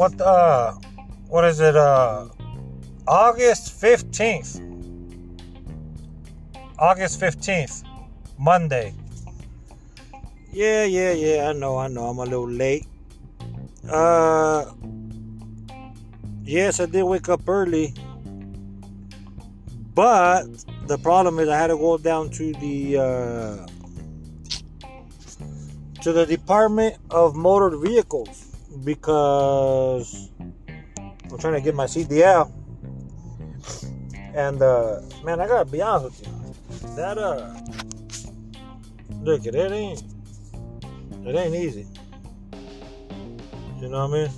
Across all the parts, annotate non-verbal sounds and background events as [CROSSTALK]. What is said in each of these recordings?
what uh what is it uh August 15th. August 15th, Monday. Yeah, yeah, yeah, I know, I know. I'm a little late. Uh Yes, I did wake up early. But the problem is I had to go down to the uh to the Department of Motor Vehicles because I'm trying to get my CDL. And uh, man, I gotta be honest with you, that uh, look, it ain't, it ain't easy. You know what I mean?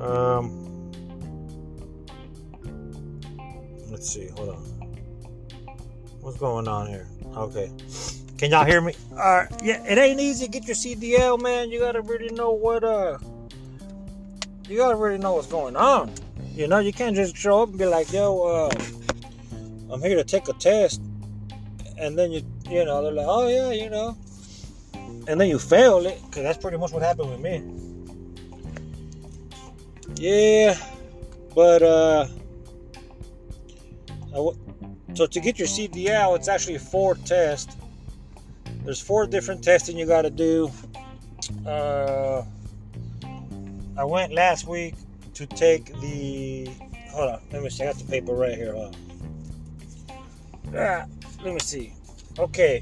Um, let's see, hold on. What's going on here? Okay. Can y'all hear me? All right. Yeah, it ain't easy to get your CDL, man. You gotta really know what uh, you gotta really know what's going on. You know, you can't just show up and be like, "Yo, uh, I'm here to take a test," and then you, you know, they're like, "Oh yeah, you know," and then you fail it, cause that's pretty much what happened with me. Yeah, but uh, so to get your CDL, it's actually four tests. There's four different testing you got to do. Uh, I went last week to take the. Hold on, let me see. I got the paper right here. Hold on. Ah, let me see. Okay.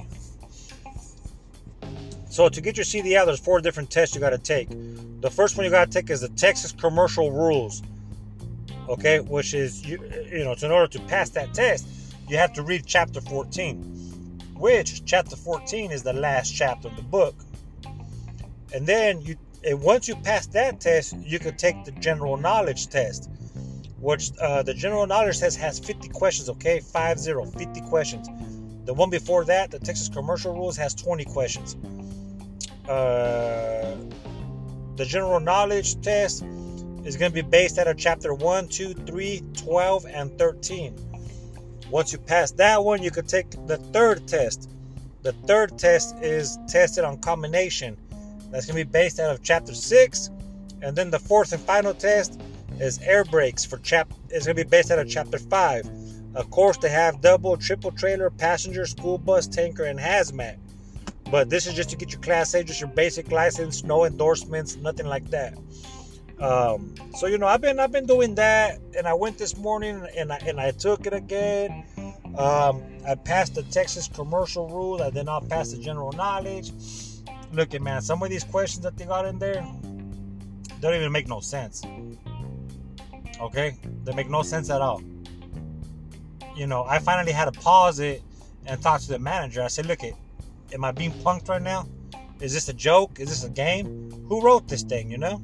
So to get your CDL, there's four different tests you got to take. The first one you got to take is the Texas Commercial Rules. Okay, which is you you know, so in order to pass that test, you have to read chapter 14, which chapter 14 is the last chapter of the book. And then you and once you pass that test, you can take the general knowledge test, which uh, the general knowledge test has 50 questions, okay? 5 0, 50 questions. The one before that, the Texas Commercial Rules, has 20 questions. Uh, the general knowledge test is going to be based out of chapter 1, 2, 3, 12, and 13. Once you pass that one, you can take the third test. The third test is tested on combination that's going to be based out of chapter 6. And then the fourth and final test is air brakes for chap it's going to be based out of chapter 5. Of course, they have double, triple trailer, passenger, school bus, tanker, and hazmat. But this is just to get your class A, just your basic license, no endorsements, nothing like that. Um, so you know, I've been I've been doing that, and I went this morning and I and I took it again. Um, I passed the Texas commercial rule. I then I'll pass the general knowledge. Look at man, some of these questions that they got in there don't even make no sense. Okay, they make no sense at all. You know, I finally had to pause it and talk to the manager. I said, "Look, it, am I being punked right now? Is this a joke? Is this a game? Who wrote this thing? You know?"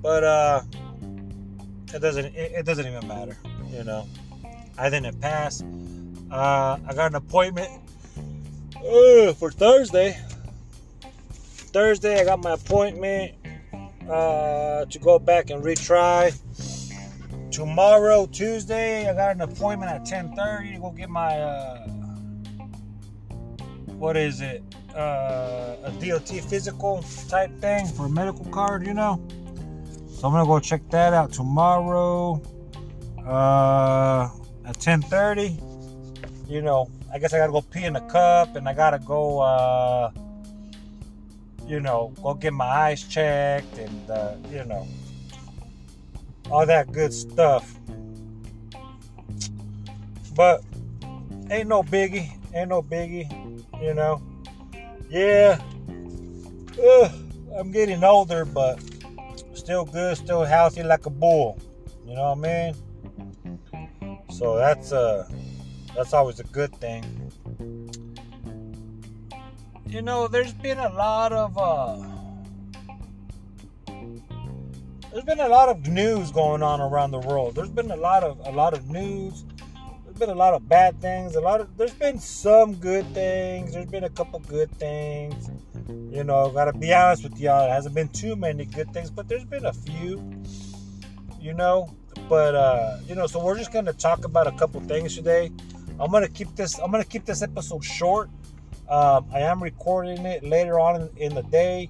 But uh, it doesn't it, it doesn't even matter. You know, I didn't pass. Uh, I got an appointment uh, for Thursday. Thursday, I got my appointment uh, to go back and retry. Tomorrow, Tuesday, I got an appointment at 10:30 to go get my uh, what is it? Uh, a DOT physical type thing for a medical card, you know. So I'm gonna go check that out tomorrow uh, at 10:30. You know, I guess I gotta go pee in a cup, and I gotta go, uh, you know, go get my eyes checked, and uh, you know, all that good stuff. But ain't no biggie, ain't no biggie, you know. Yeah, Ugh, I'm getting older, but still good, still healthy like a bull. You know what I mean? So that's uh that's always a good thing. You know, there's been a lot of uh there's been a lot of news going on around the world. There's been a lot of a lot of news. Been a lot of bad things. A lot of there's been some good things. There's been a couple good things. You know, gotta be honest with y'all. It hasn't been too many good things, but there's been a few. You know, but uh, you know, so we're just gonna talk about a couple things today. I'm gonna keep this. I'm gonna keep this episode short. Um, I am recording it later on in, in the day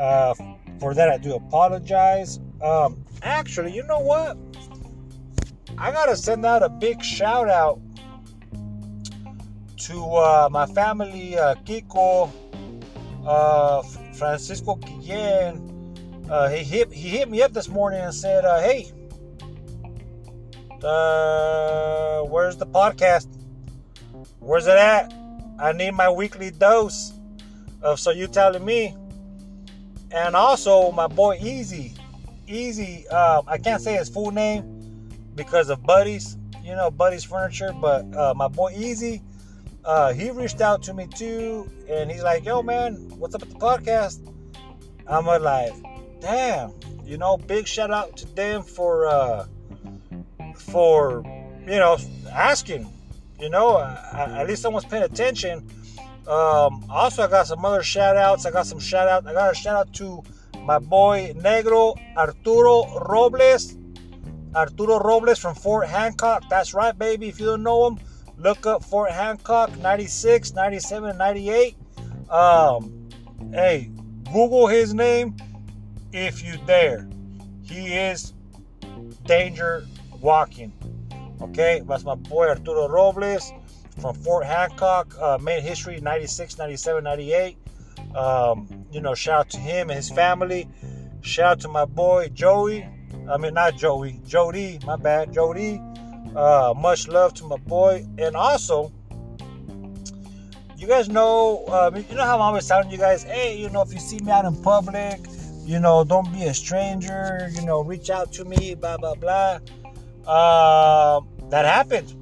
uh, For that, I do apologize. Um, actually, you know what? I gotta send out a big shout out to uh, my family, uh, Kiko, uh, Francisco Guillen. Uh, he hit he hit me up this morning and said, uh, "Hey, uh, where's the podcast? Where's it at? I need my weekly dose of so you telling me." And also my boy Easy, Easy. Um, I can't say his full name because of Buddies, you know, Buddies Furniture. But uh, my boy Easy, uh, he reached out to me too, and he's like, "Yo, man, what's up with the podcast?" I'm like, damn, you know, big shout out to them for uh, for you know asking. You know, at least someone's paying attention. Um, also, I got some other shout outs. I got some shout out. I got a shout out to my boy Negro Arturo Robles. Arturo Robles from Fort Hancock. That's right, baby. If you don't know him, look up Fort Hancock 96, 97, 98. Um, hey, Google his name if you dare. He is danger walking. Okay, that's my boy Arturo Robles from Fort Hancock. Uh, made history 96, 97, 98. Um, you know, shout out to him and his family. Shout out to my boy Joey. I mean, not Joey, Jody. My bad, Jody. Uh, much love to my boy. And also, you guys know, uh, you know how I'm always telling you guys, hey, you know, if you see me out in public, you know, don't be a stranger, you know, reach out to me, blah, blah, blah. Uh, that happened.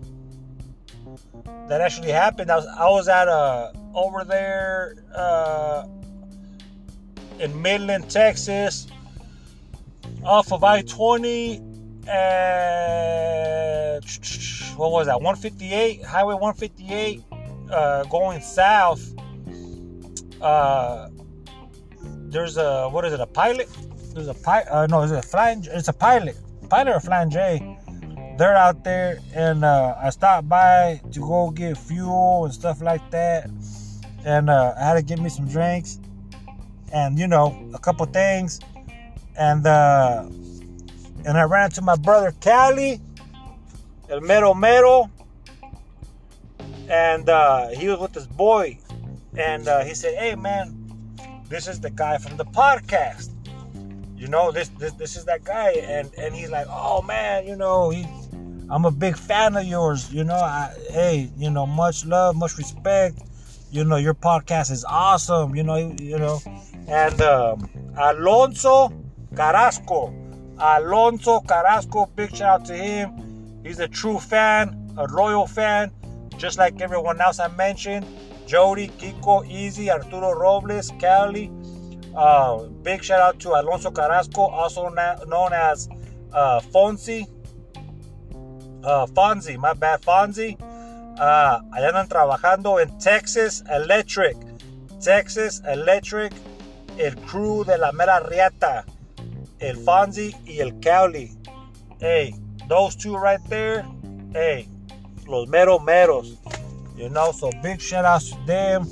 That actually happened. I was, I was at a, uh, over there uh, in Midland, Texas, off of I 20 and what was that? 158, Highway 158, uh, going south. Uh, there's a what is it? A pilot? There's a pilot. Uh, no, is it a flying? It's a pilot. Pilot or flying J. They're out there, and uh, I stopped by to go get fuel and stuff like that, and uh, I had to get me some drinks, and you know a couple things, and uh, and I ran into my brother Cali, El Mero Mero, and uh, he was with this boy, and uh, he said, "Hey man, this is the guy from the podcast. You know, this this this is that guy, and and he's like, oh man, you know, he, I'm a big fan of yours. You know, I, hey, you know, much love, much respect. You know, your podcast is awesome. You know, you know, and um, Alonso Carrasco, Alonso Carrasco, big shout out to him. He's a true fan, a loyal fan, just like everyone else I mentioned. Jody, Kiko, Easy, Arturo Robles, Cali. Uh, big shout out to Alonso Carrasco, also na- known as uh, Fonzie. Uh, my bad, Fonzie. Uh, allá andan trabajando en Texas Electric. Texas Electric, el crew de la mera riata. El Fonzie y el Cali. Hey, those two right there. Hey, los mero meros. You know, so big shout outs to them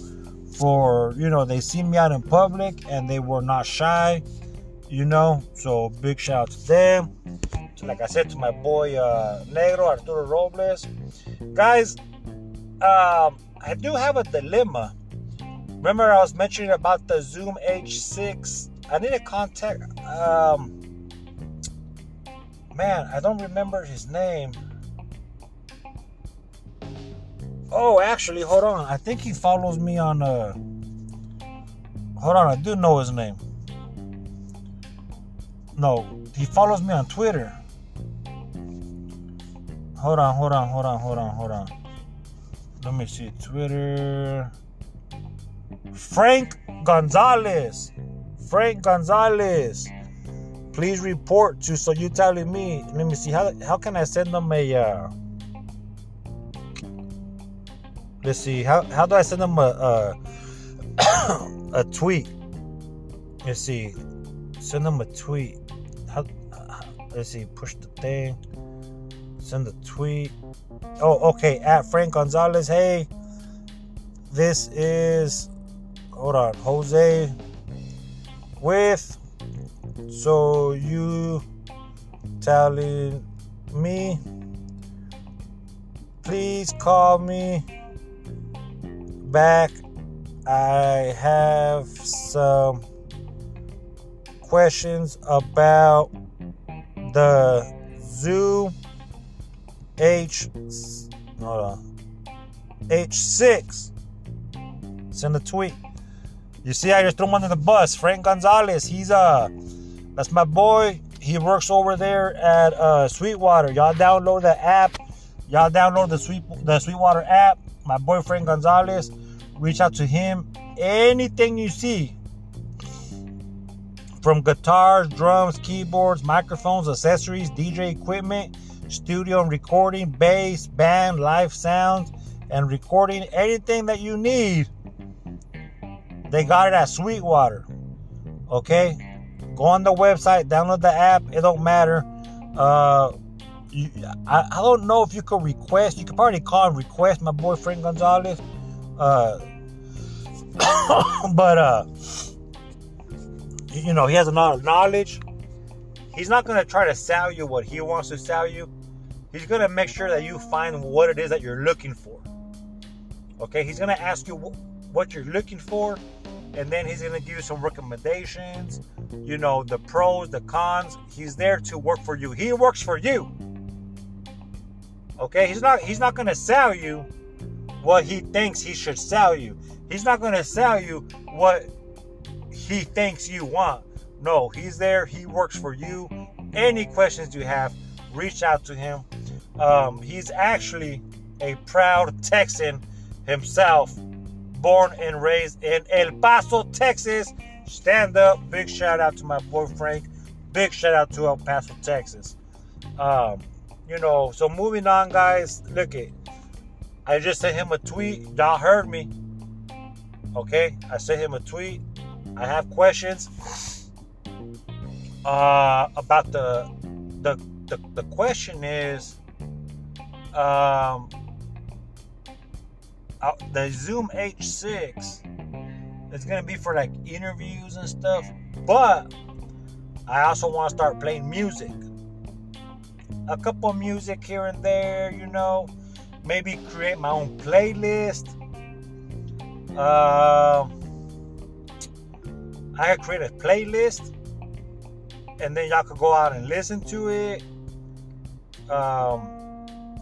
for, you know, they see me out in public and they were not shy, you know. So big shout out to them. So like I said to my boy uh, Negro Arturo Robles. Guys, um, I do have a dilemma. Remember, I was mentioning about the Zoom H6. I need to contact. Um, man, I don't remember his name. Oh, actually, hold on. I think he follows me on. Uh, hold on, I do know his name. No, he follows me on Twitter. Hold on, hold on, hold on, hold on, hold on. Let me see Twitter. Frank Gonzalez. Frank Gonzalez. Please report to so you telling me. Let me see how how can I send them a uh, Let's see. How how do I send them a a, [COUGHS] a tweet? Let's see. Send them a tweet. How, let's see. Push the thing. Send a tweet. Oh, okay. At Frank Gonzalez. Hey, this is. Hold on, Jose. With So you telling me, please call me back. I have some questions about the Zoom H hold on H6. Send a tweet. You see, I just threw him under the bus. Frank Gonzalez. He's uh, that's my boy. He works over there at uh, Sweetwater. Y'all download the app. Y'all download the Sweet the Sweetwater app. My boy Frank Gonzalez. Reach out to him. Anything you see, from guitars, drums, keyboards, microphones, accessories, DJ equipment, studio and recording, bass, band, live sounds, and recording anything that you need. They got it at Sweetwater. Okay? Go on the website, download the app. It don't matter. Uh, you, I, I don't know if you could request. You could probably call and request my boy Frank Gonzalez. Uh, [COUGHS] but uh, you know, he has a lot of knowledge. He's not gonna try to sell you what he wants to sell you. He's gonna make sure that you find what it is that you're looking for. Okay, he's gonna ask you what you're looking for, and then he's gonna give you some recommendations. You know, the pros, the cons. He's there to work for you. He works for you. Okay, he's not he's not gonna sell you what he thinks he should sell you. He's not gonna sell you what he thinks you want. No, he's there. He works for you. Any questions you have, reach out to him. Um, he's actually a proud Texan himself, born and raised in El Paso, Texas. Stand up. Big shout out to my boy Frank. Big shout out to El Paso, Texas. Um, you know, so moving on, guys. Look it. I just sent him a tweet. Y'all heard me. Okay, I sent him a tweet. I have questions uh, about the, the the the question is um, the Zoom H6 is gonna be for like interviews and stuff, but I also want to start playing music. A couple music here and there, you know. Maybe create my own playlist. Um, I could create a playlist, and then y'all could go out and listen to it. Um,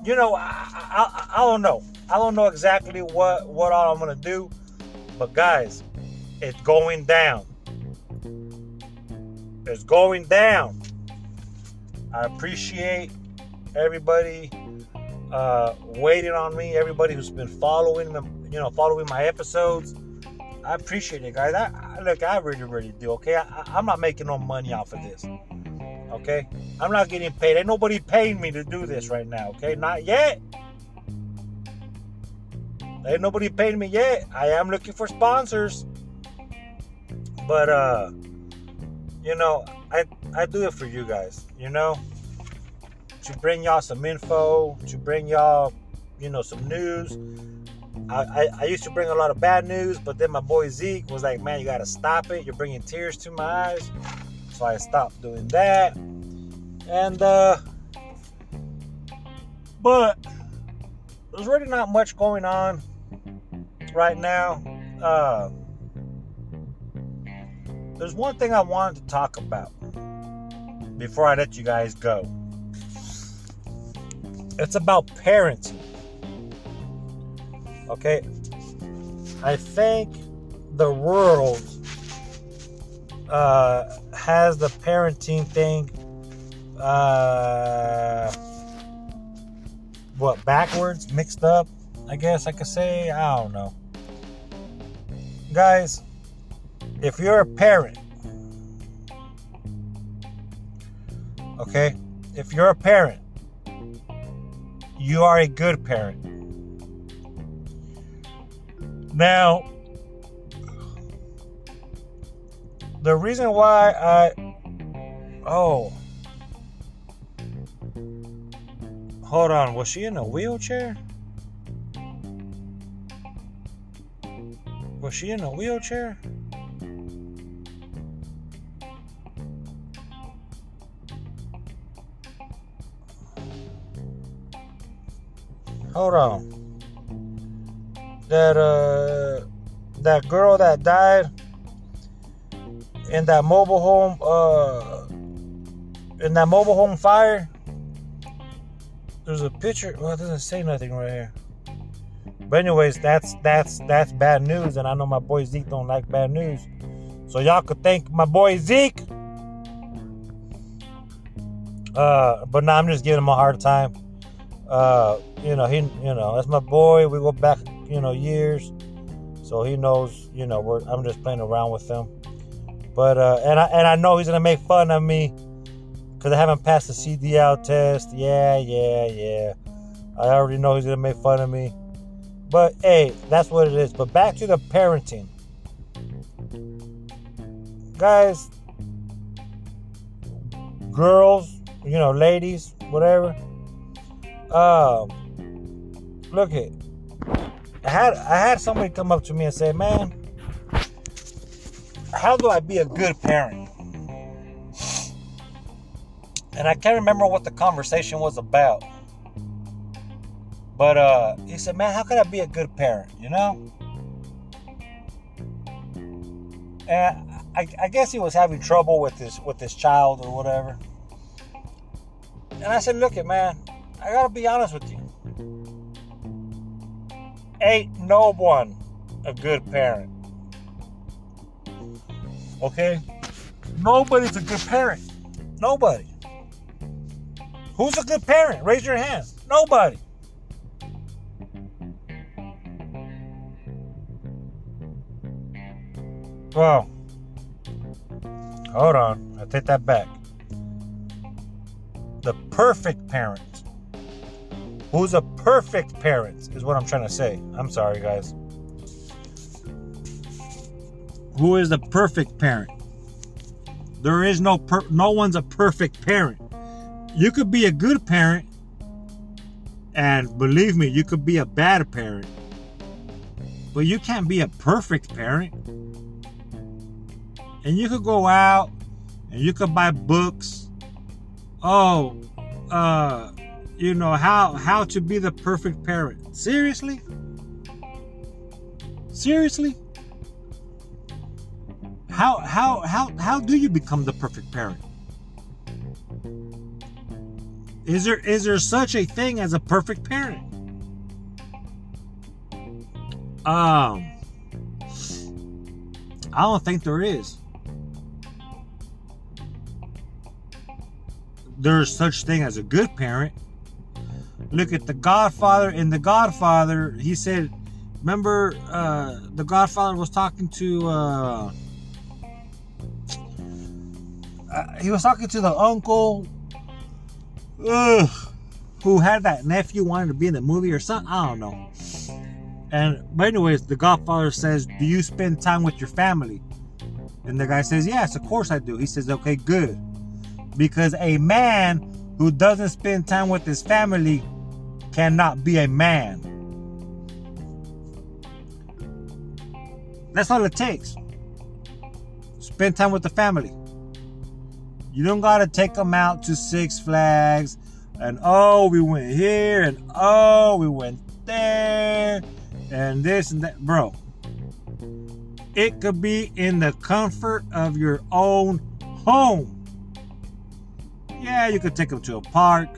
you know, I, I, I don't know. I don't know exactly what what all I'm gonna do, but guys, it's going down. It's going down. I appreciate everybody uh, waiting on me. Everybody who's been following them, you know, following my episodes. I appreciate it, guys. I, I look, I really, really do. Okay, I, I'm not making no money off of this. Okay? I'm not getting paid. Ain't nobody paying me to do this right now. Okay? Not yet. Ain't nobody paying me yet. I am looking for sponsors. But uh you know, I I do it for you guys, you know? To bring y'all some info, to bring y'all, you know, some news. I, I, I, used to bring a lot of bad news, but then my boy Zeke was like, man, you got to stop it. You're bringing tears to my eyes. So I stopped doing that. And, uh, but there's really not much going on right now. Uh, there's one thing I wanted to talk about before I let you guys go. It's about parenting. Okay? I think the world uh, has the parenting thing uh, what backwards, mixed up. I guess I could say. I don't know, guys. If you're a parent, okay, if you're a parent, you are a good parent. Now, the reason why I. Oh. Hold on, was she in a wheelchair? Was she in a wheelchair? Hold on. That uh that girl that died in that mobile home uh in that mobile home fire. There's a picture. Well, it doesn't say nothing right here. But anyways, that's that's that's bad news, and I know my boy Zeke don't like bad news. So y'all could thank my boy Zeke. Uh, but now nah, I'm just giving him a hard time. Uh, you know, he, you know, that's my boy. We go back, you know, years, so he knows, you know, we're, I'm just playing around with him. But uh, and I and I know he's gonna make fun of me because I haven't passed the CDL test. Yeah, yeah, yeah. I already know he's gonna make fun of me. But hey, that's what it is. But back to the parenting, guys, girls, you know, ladies, whatever. Um, look it. I had I had somebody come up to me and say, "Man, how do I be a good parent?" And I can't remember what the conversation was about. But uh, he said, "Man, how can I be a good parent?" You know. And I, I guess he was having trouble with his with his child or whatever. And I said, "Look, it man, I gotta be honest with you. Ain't no one a good parent. Okay? Nobody's a good parent. Nobody. Who's a good parent? Raise your hand. Nobody. Well, hold on. I take that back. The perfect parent who's a perfect parent, is what I'm trying to say. I'm sorry, guys. Who is the perfect parent? There is no per- no one's a perfect parent. You could be a good parent, and believe me, you could be a bad parent. But you can't be a perfect parent. And you could go out and you could buy books. Oh, uh, you know how how to be the perfect parent. Seriously? Seriously? How how how how do you become the perfect parent? Is there is there such a thing as a perfect parent? Um I don't think there is. There's such thing as a good parent look at the Godfather. In the Godfather, he said, remember, uh, the Godfather was talking to. Uh, uh, he was talking to the uncle ugh, who had that nephew wanted to be in the movie or something. I don't know. And but anyways, the Godfather says, "Do you spend time with your family?" And the guy says, "Yes, of course I do." He says, "Okay, good," because a man who doesn't spend time with his family cannot be a man. That's all it takes. Spend time with the family. You don't got to take them out to Six Flags and oh, we went here and oh, we went there and this and that. Bro, it could be in the comfort of your own home. Yeah, you could take them to a park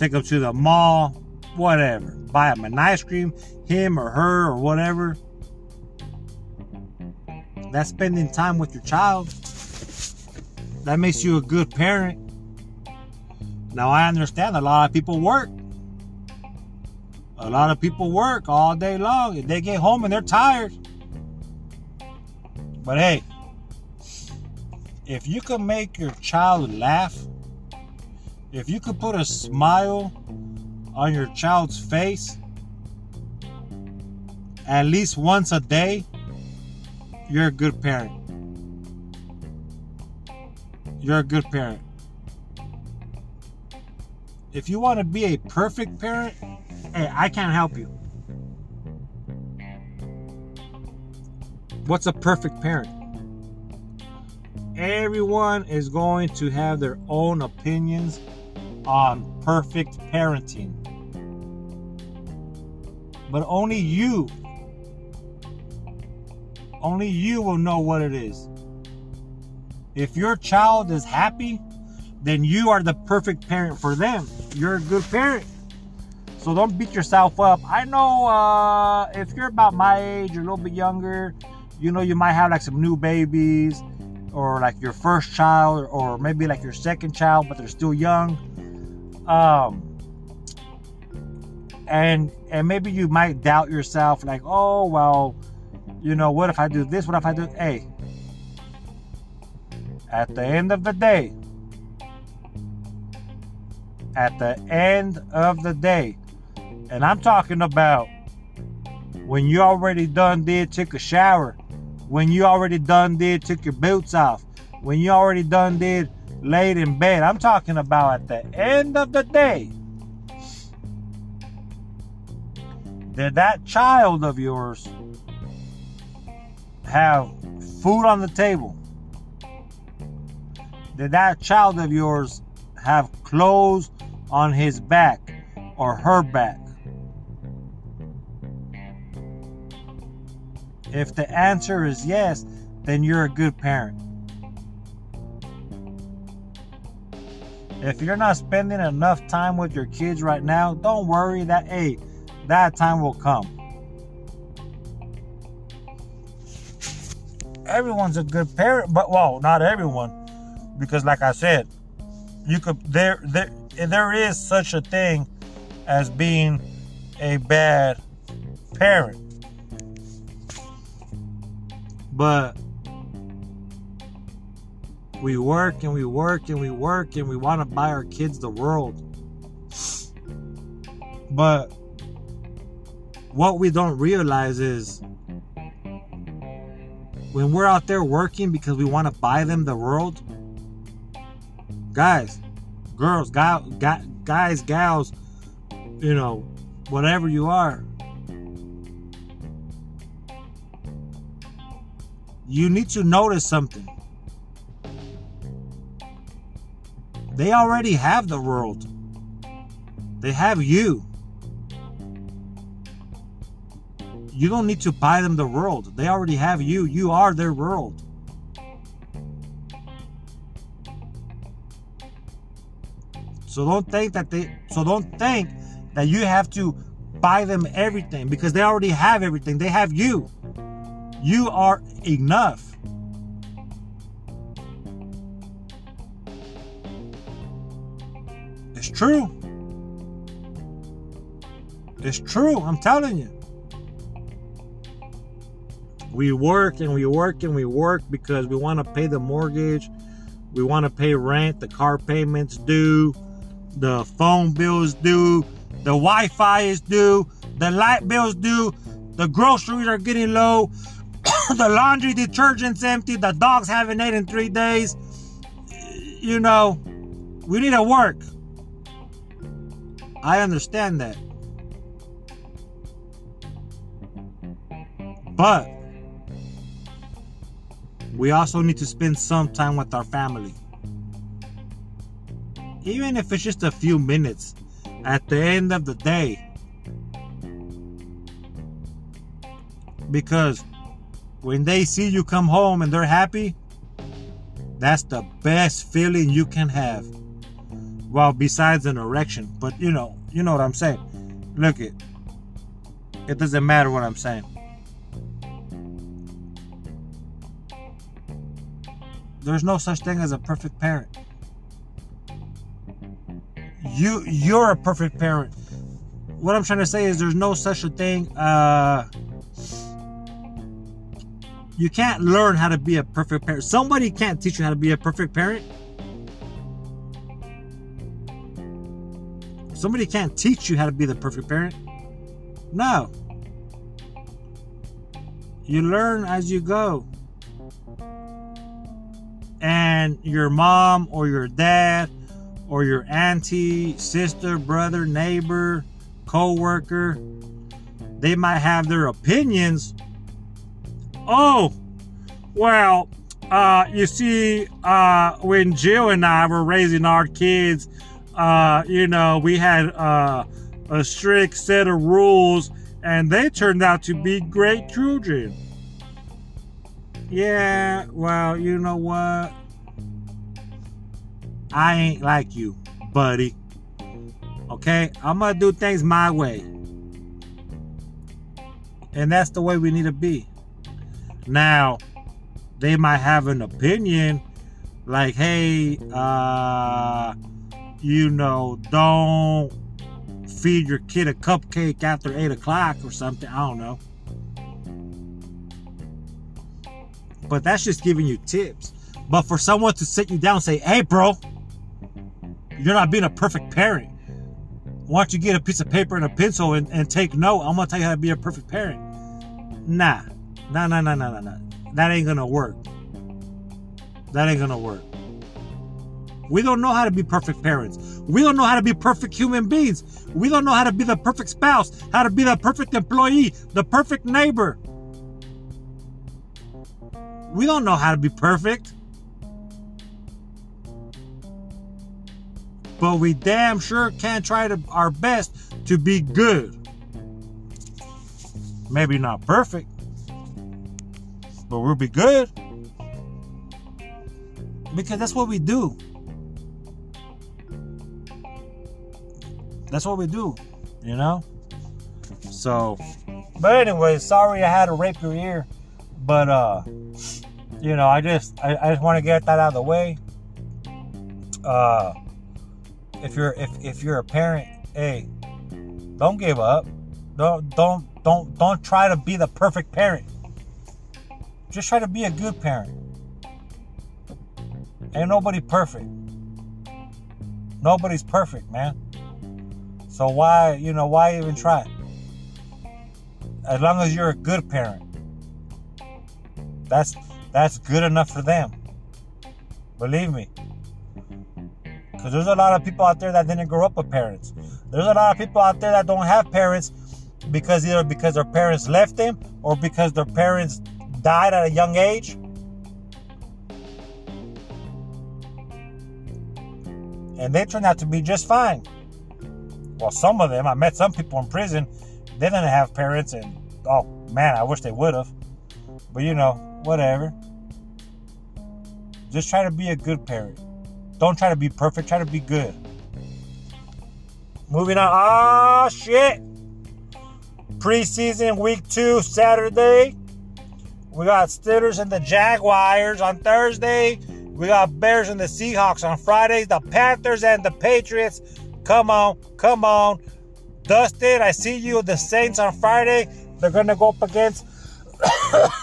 take them to the mall, whatever. Buy them an ice cream, him or her or whatever. That's spending time with your child. That makes you a good parent. Now, I understand a lot of people work. A lot of people work all day long they get home and they're tired. But hey, if you can make your child laugh if you could put a smile on your child's face at least once a day, you're a good parent. You're a good parent. If you want to be a perfect parent, hey, I can't help you. What's a perfect parent? Everyone is going to have their own opinions on perfect parenting. But only you, only you will know what it is. If your child is happy, then you are the perfect parent for them. You're a good parent. So don't beat yourself up. I know uh, if you're about my age or a little bit younger, you know, you might have like some new babies or like your first child or maybe like your second child, but they're still young. Um, and and maybe you might doubt yourself, like, oh well, you know, what if I do this? What if I do? Hey, at the end of the day, at the end of the day, and I'm talking about when you already done did took a shower, when you already done did took your boots off, when you already done did laid in bed. I'm talking about at the end of the day. Did that child of yours have food on the table? Did that child of yours have clothes on his back or her back? If the answer is yes, then you're a good parent. If you're not spending enough time with your kids right now, don't worry that hey, that time will come. Everyone's a good parent, but well, not everyone. Because like I said, you could there there there is such a thing as being a bad parent. But we work and we work and we work and we want to buy our kids the world. But what we don't realize is when we're out there working because we want to buy them the world, guys, girls, guy, guy, guys, gals, you know, whatever you are, you need to notice something. They already have the world. They have you. You don't need to buy them the world. They already have you. You are their world. So don't think that they so don't think that you have to buy them everything because they already have everything. They have you. You are enough. It's true. It's true. I'm telling you. We work and we work and we work because we want to pay the mortgage, we want to pay rent, the car payments due, the phone bills due, the Wi Fi is due, the light bills due, the groceries are getting low, [COUGHS] the laundry detergent's empty, the dogs haven't ate in three days. You know, we need to work. I understand that. But we also need to spend some time with our family. Even if it's just a few minutes at the end of the day. Because when they see you come home and they're happy, that's the best feeling you can have. Well besides an erection but you know you know what i'm saying. Look it it doesn't matter what i'm saying. There's no such thing as a perfect parent you you're a perfect parent what i'm trying to say is there's no such a thing uh you can't learn how to be a perfect parent somebody can't teach you how to be a perfect parent Somebody can't teach you how to be the perfect parent. No. You learn as you go. And your mom or your dad or your auntie, sister, brother, neighbor, co-worker, they might have their opinions. Oh, well, uh, you see, uh, when Jill and I were raising our kids, uh, you know, we had uh, a strict set of rules and they turned out to be great children. Yeah, well, you know what? I ain't like you, buddy. Okay? I'm gonna do things my way. And that's the way we need to be. Now, they might have an opinion like, hey, uh, you know, don't feed your kid a cupcake after 8 o'clock or something. I don't know. But that's just giving you tips. But for someone to sit you down and say, hey, bro, you're not being a perfect parent. Why don't you get a piece of paper and a pencil and, and take note? I'm gonna tell you how to be a perfect parent. Nah. Nah, nah, nah, nah, nah, nah. That ain't gonna work. That ain't gonna work. We don't know how to be perfect parents. We don't know how to be perfect human beings. We don't know how to be the perfect spouse, how to be the perfect employee, the perfect neighbor. We don't know how to be perfect. But we damn sure can try to our best to be good. Maybe not perfect, but we'll be good. Because that's what we do. That's what we do, you know? So, but anyway, sorry I had to rape your ear. But, uh, you know, I just, I, I just want to get that out of the way. Uh, if you're, if, if you're a parent, hey, don't give up. Don't, don't, don't, don't try to be the perfect parent. Just try to be a good parent. Ain't nobody perfect. Nobody's perfect, man. So why, you know, why even try? As long as you're a good parent. That's that's good enough for them. Believe me. Because there's a lot of people out there that didn't grow up with parents. There's a lot of people out there that don't have parents because either because their parents left them or because their parents died at a young age. And they turned out to be just fine. Well, some of them, I met some people in prison, they didn't have parents, and oh man, I wish they would have. But you know, whatever. Just try to be a good parent. Don't try to be perfect, try to be good. Moving on. Ah, shit. Preseason week two, Saturday. We got Steelers and the Jaguars on Thursday. We got Bears and the Seahawks on Friday. The Panthers and the Patriots. Come on, come on. Dustin, I see you. The Saints on Friday. They're going to go up against [COUGHS]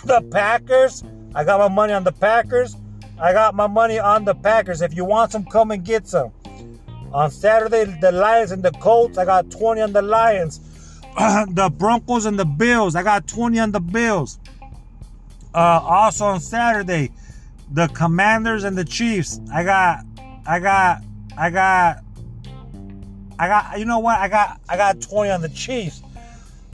the Packers. I got my money on the Packers. I got my money on the Packers. If you want some, come and get some. On Saturday, the Lions and the Colts. I got 20 on the Lions. [CLEARS THROAT] the Broncos and the Bills. I got 20 on the Bills. Uh, also on Saturday, the Commanders and the Chiefs. I got, I got, I got, I got. You know what? I got, I got 20 on the Chiefs.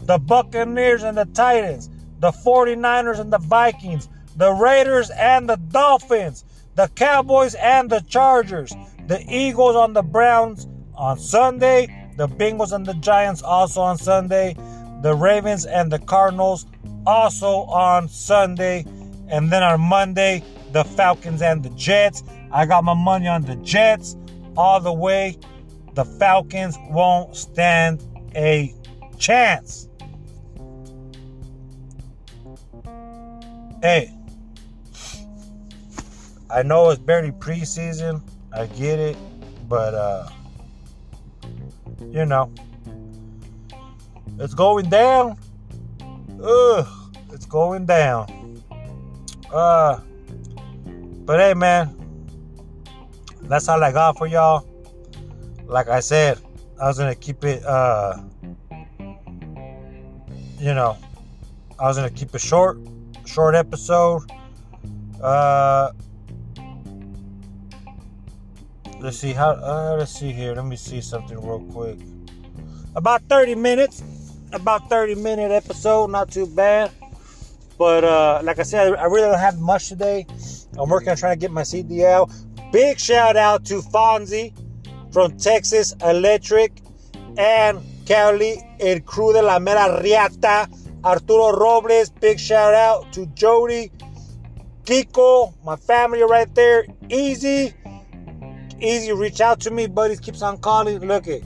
The Buccaneers and the Titans the 49ers and the Vikings, the Raiders and the Dolphins, the Cowboys and the Chargers, the Eagles on the Browns on Sunday, the Bengals and the Giants also on Sunday, the Ravens and the Cardinals also on Sunday, and then on Monday, the Falcons and the Jets. I got my money on the Jets all the way. The Falcons won't stand a chance. Hey, I know it's barely preseason. I get it, but uh, you know, it's going down. Ugh, it's going down. Uh, but hey, man, that's all I got for y'all. Like I said, I was gonna keep it. Uh, you know, I was gonna keep it short short episode. Uh, let's see how. Uh, let's see here. Let me see something real quick. About 30 minutes. About 30 minute episode. Not too bad. But uh, like I said, I really don't have much today. I'm working on trying to get my CDL. Big shout out to Fonzie from Texas Electric and Cali, El Crew de la Mera Riata, Arturo Robles, big shout out to Jody, Kiko, my family right there, Easy. Easy, reach out to me, buddies. Keeps on calling. Look it.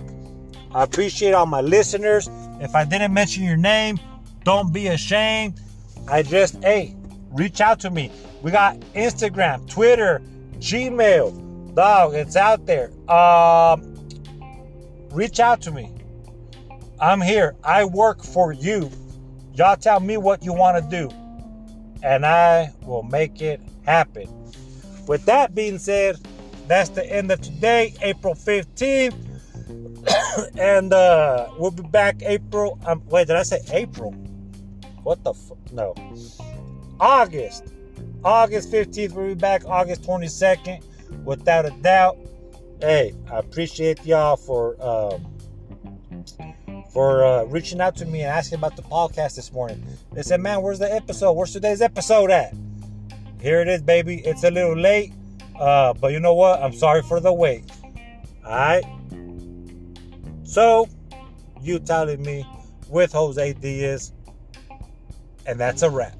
I appreciate all my listeners. If I didn't mention your name, don't be ashamed. I just, hey, reach out to me. We got Instagram, Twitter, Gmail. Dog, it's out there. Um, reach out to me. I'm here. I work for you. Y'all tell me what you want to do, and I will make it happen. With that being said, that's the end of today, April 15th. [COUGHS] and uh, we'll be back April. Um, wait, did I say April? What the fuck? No. August. August 15th, we'll be back August 22nd, without a doubt. Hey, I appreciate y'all for um, for uh, reaching out to me and asking about the podcast this morning. They said, "Man, where's the episode? Where's today's episode at?" Here it is, baby. It's a little late, uh, but you know what? I'm sorry for the wait. All right. So, you telling me with Jose Diaz, and that's a wrap.